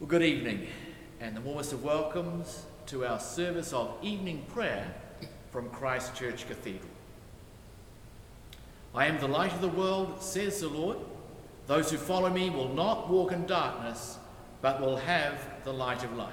Well, good evening, and the warmest of welcomes to our service of evening prayer from Christ Church Cathedral. I am the light of the world, says the Lord. Those who follow me will not walk in darkness, but will have the light of life.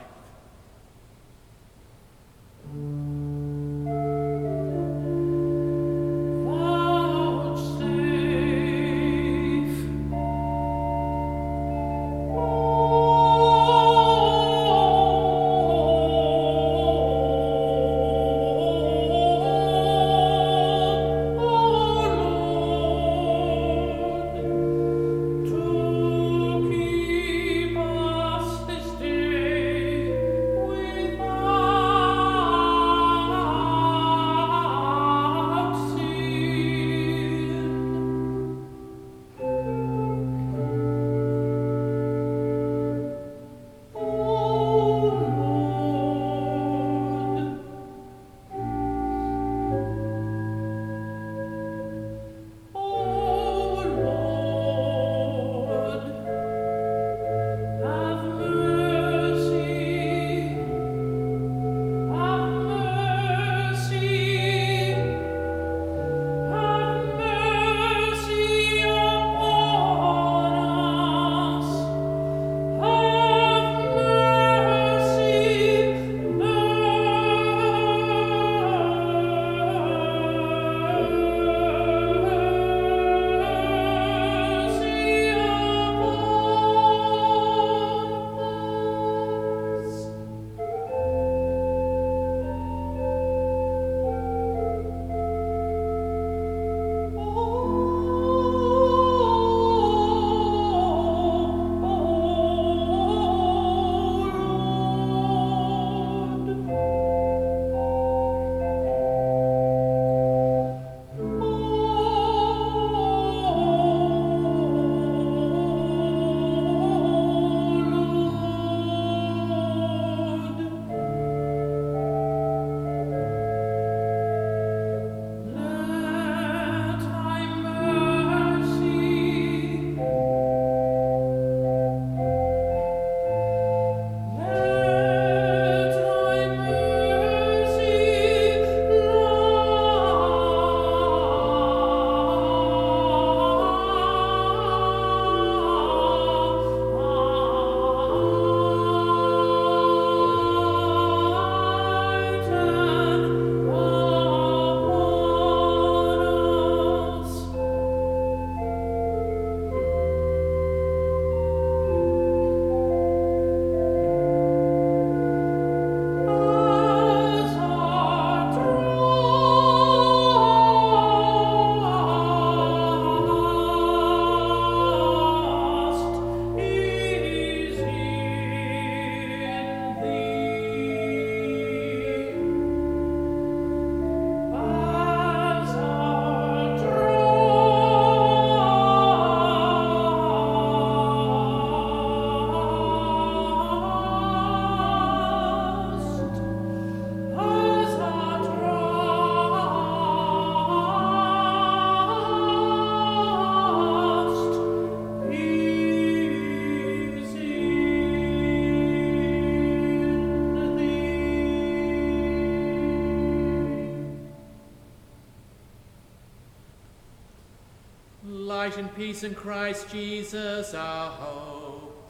Light and peace in Christ Jesus our hope.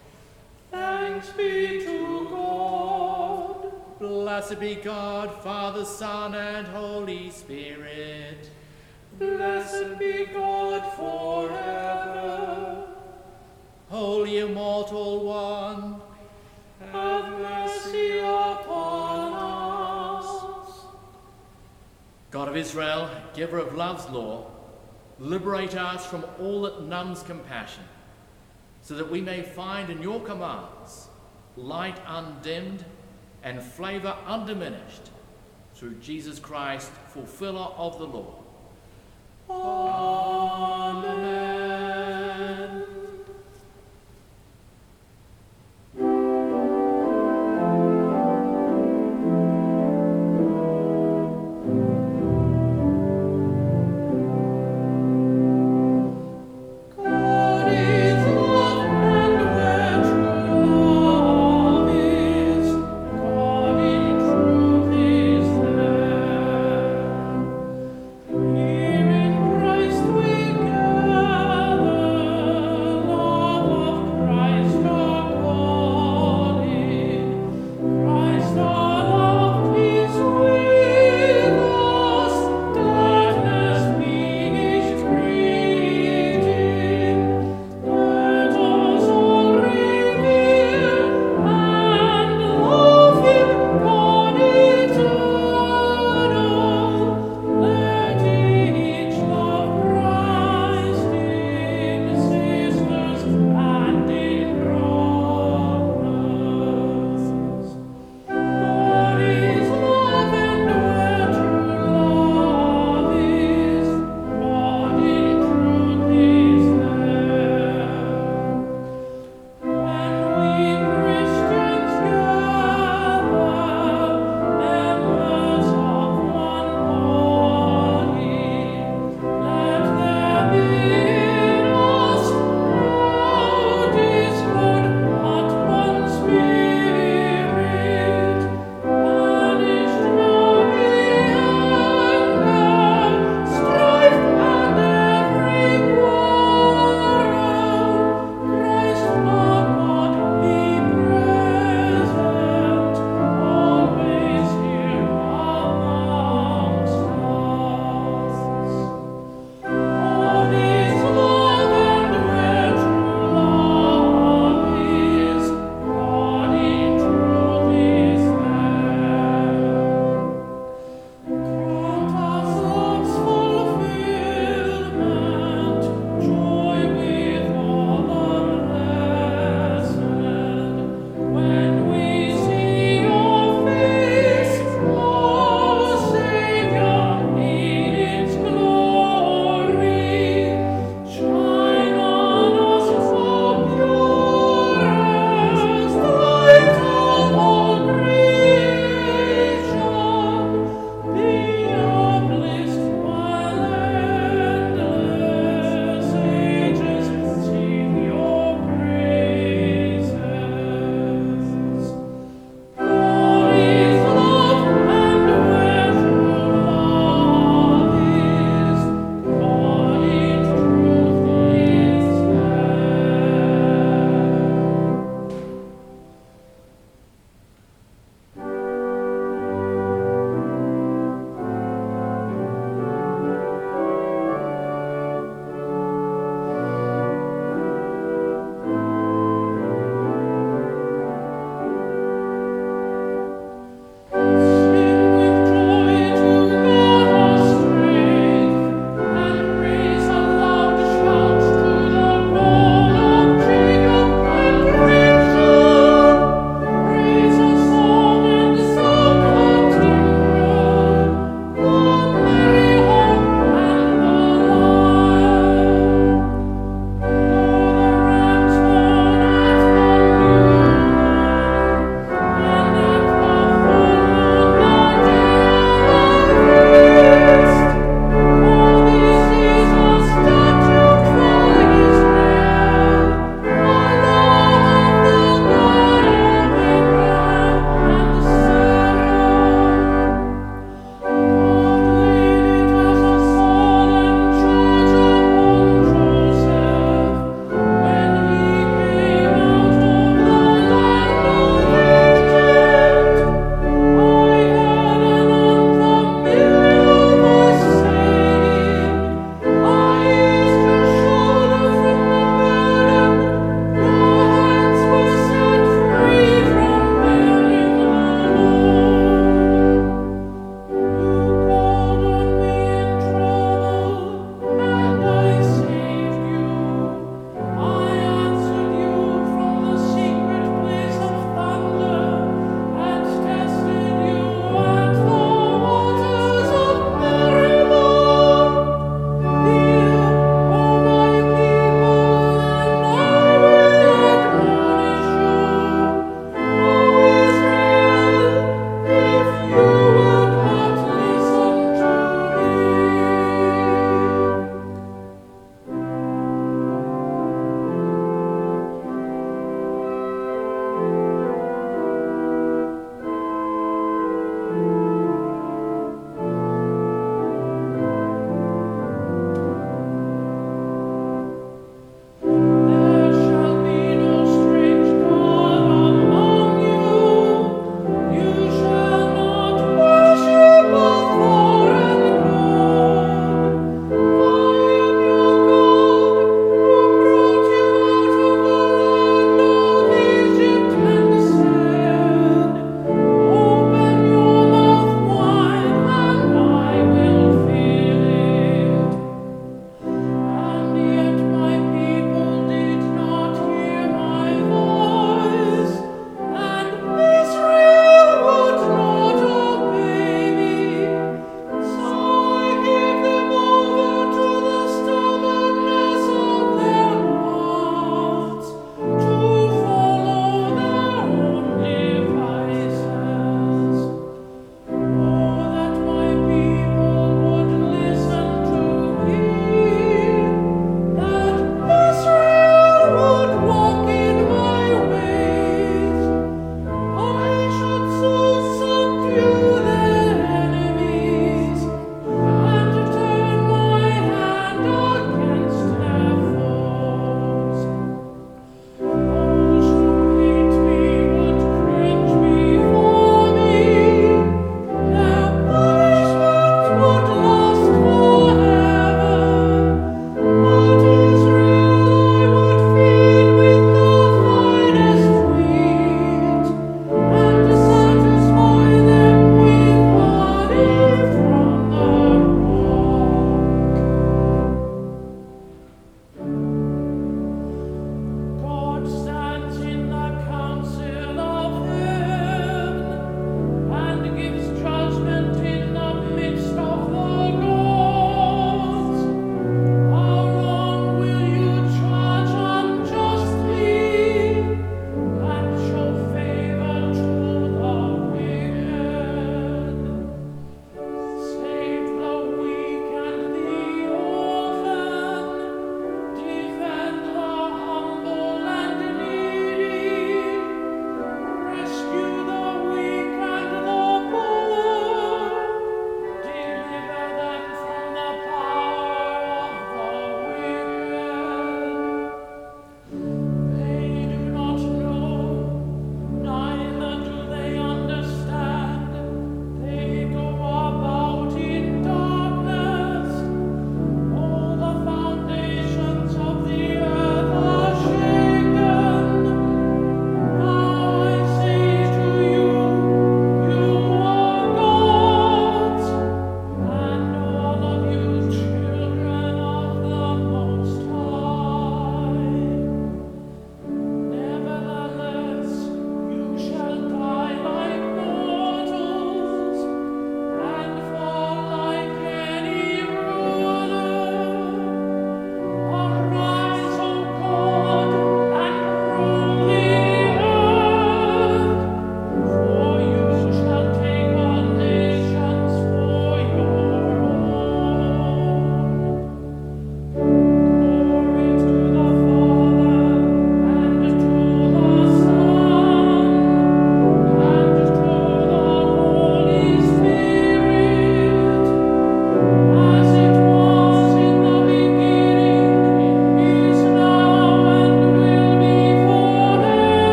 Thanks be to God. Blessed be God, Father, Son, and Holy Spirit. Blessed be God forever. Holy Immortal One, have mercy upon us. God of Israel, giver of love's law, Liberate us from all that numbs compassion, so that we may find in your commands light undimmed and flavour undiminished through Jesus Christ, fulfiller of the law. Amen.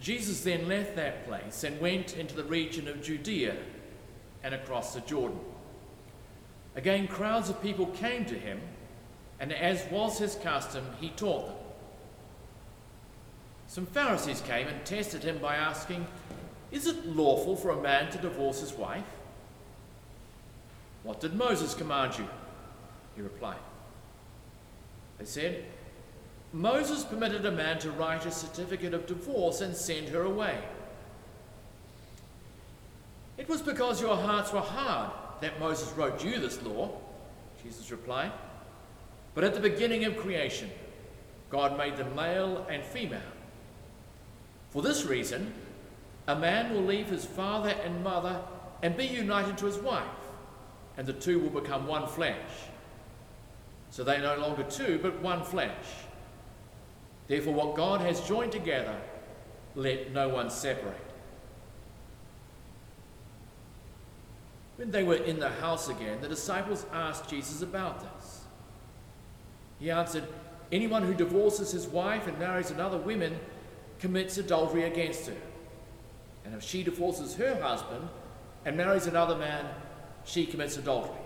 Jesus then left that place and went into the region of Judea and across the Jordan. Again, crowds of people came to him, and as was his custom, he taught them. Some Pharisees came and tested him by asking, Is it lawful for a man to divorce his wife? What did Moses command you? He replied. They said, Moses permitted a man to write a certificate of divorce and send her away. It was because your hearts were hard that Moses wrote you this law, Jesus replied. But at the beginning of creation, God made them male and female. For this reason, a man will leave his father and mother and be united to his wife, and the two will become one flesh. So they are no longer two, but one flesh. Therefore, what God has joined together, let no one separate. When they were in the house again, the disciples asked Jesus about this. He answered, Anyone who divorces his wife and marries another woman commits adultery against her. And if she divorces her husband and marries another man, she commits adultery.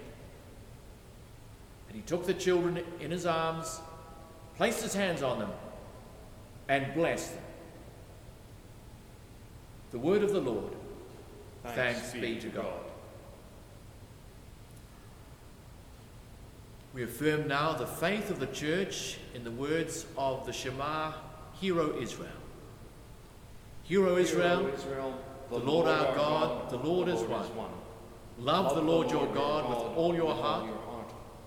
And he took the children in his arms, placed his hands on them, and blessed them. The word of the Lord. Thanks, Thanks be to God. We affirm now the faith of the church in the words of the Shema, Hear O Israel. Hear O Israel, Israel the, the Lord, Lord our God, God, the Lord, the Lord is, one. is one. Love, Love the Lord, Lord your God, with all your heart,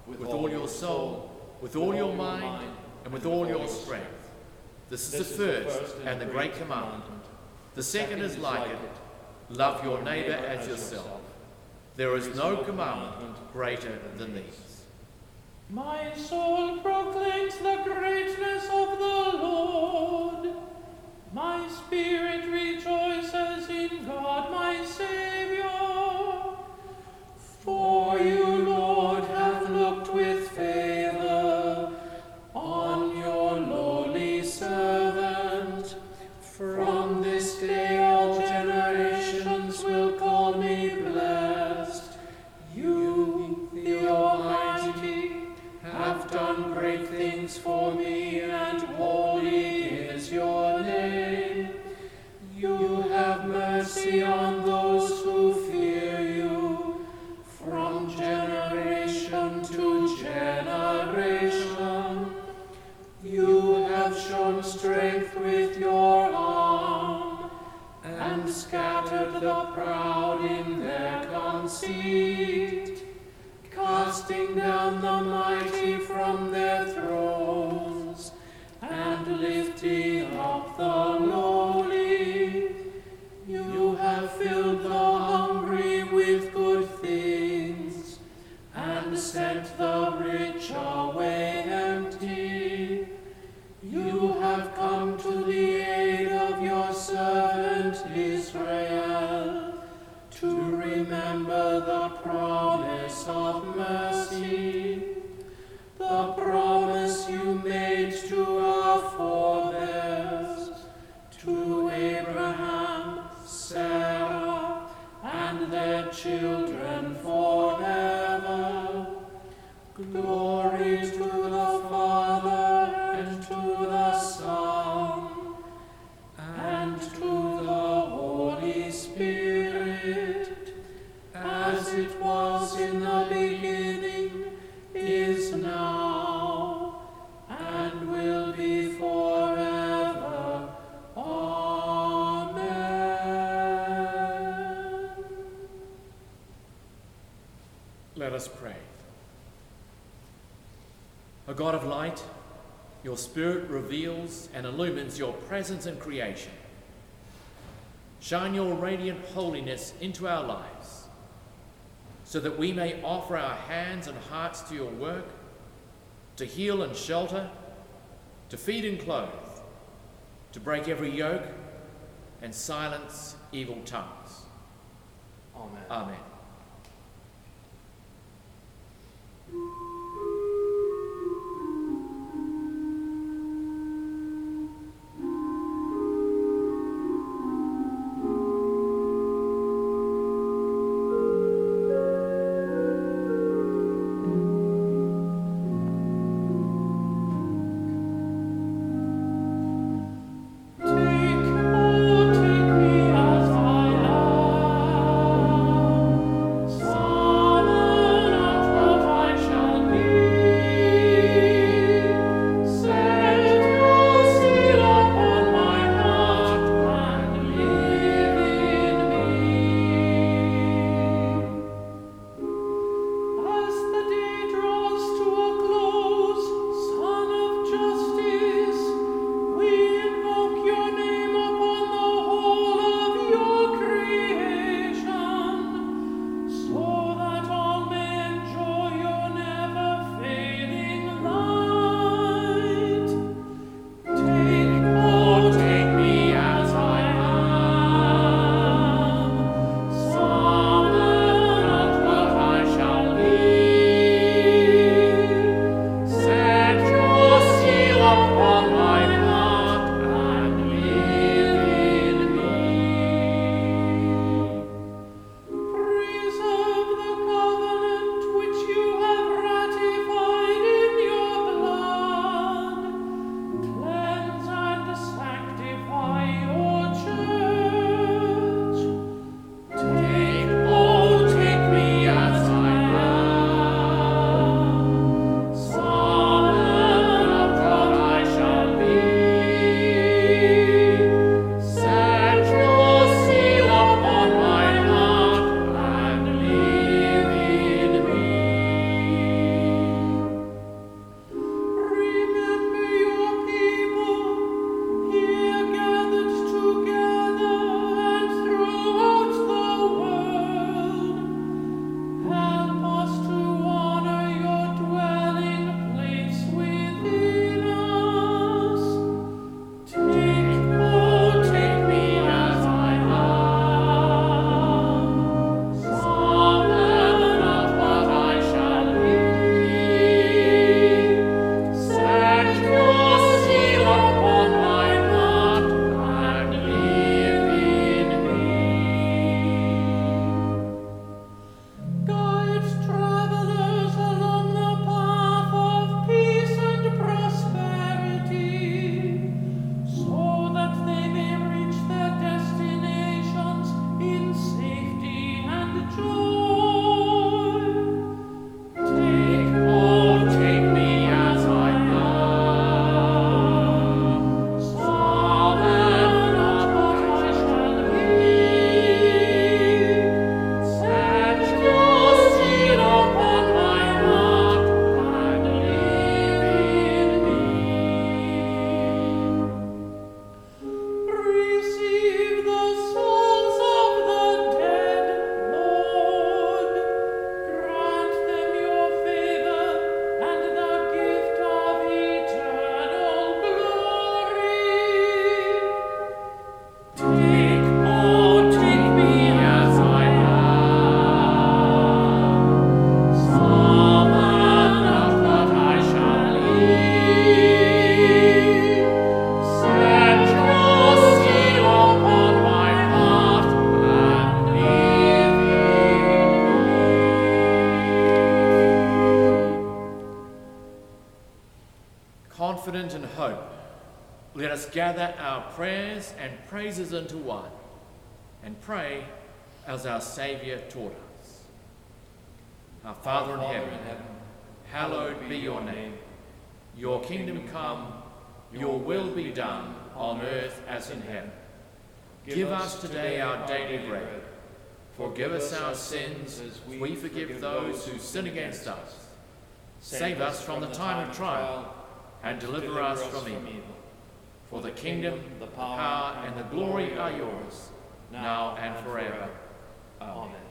with, with all your soul, with all your mind, and with all your strength. This is the first and the great commandment. The second is like it love your neighbor as yourself. There is no commandment greater than these. My soul proclaims the greatness of the Lord. My spirit rejoices in God my Saviour. For you, sent the rich away Let us pray. O God of light, your Spirit reveals and illumines your presence in creation. Shine your radiant holiness into our lives so that we may offer our hands and hearts to your work, to heal and shelter, to feed and clothe, to break every yoke and silence evil tongues. Amen. Amen. prayers and praises into one and pray as our Saviour taught us. Our Father in heaven, hallowed be your name. Your kingdom come, your will be done on earth as in heaven. Give us today our daily bread. Forgive us our sins as we forgive those who sin against us. Save us from the time of trial and deliver us from evil. For the kingdom, the power, and the glory are yours, now and forever. Amen.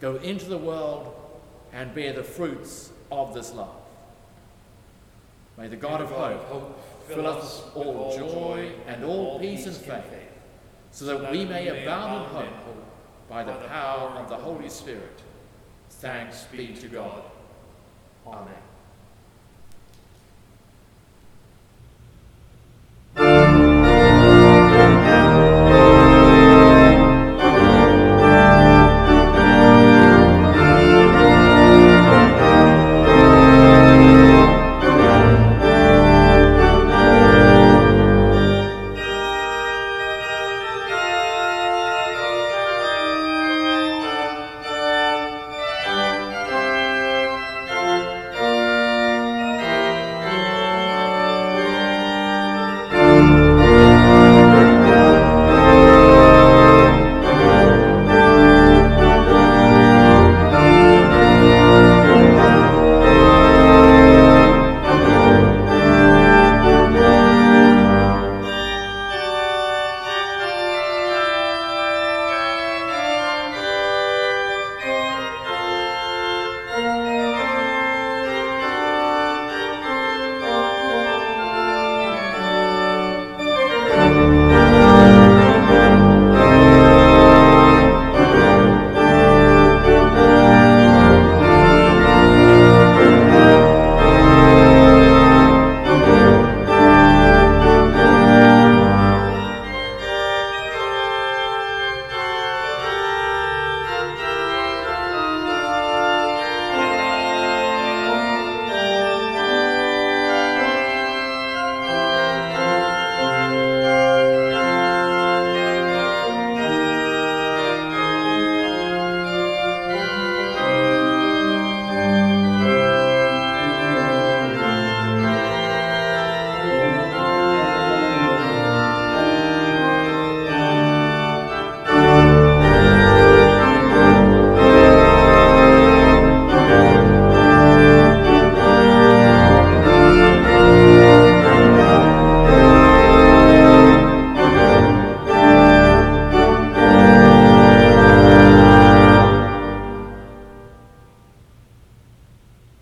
Go into the world and bear the fruits of this love. May the God, of, hope fill us all joy and all peace and faith, so that we may abound in hope by the power of the Holy Spirit. Thanks be to God. Amen.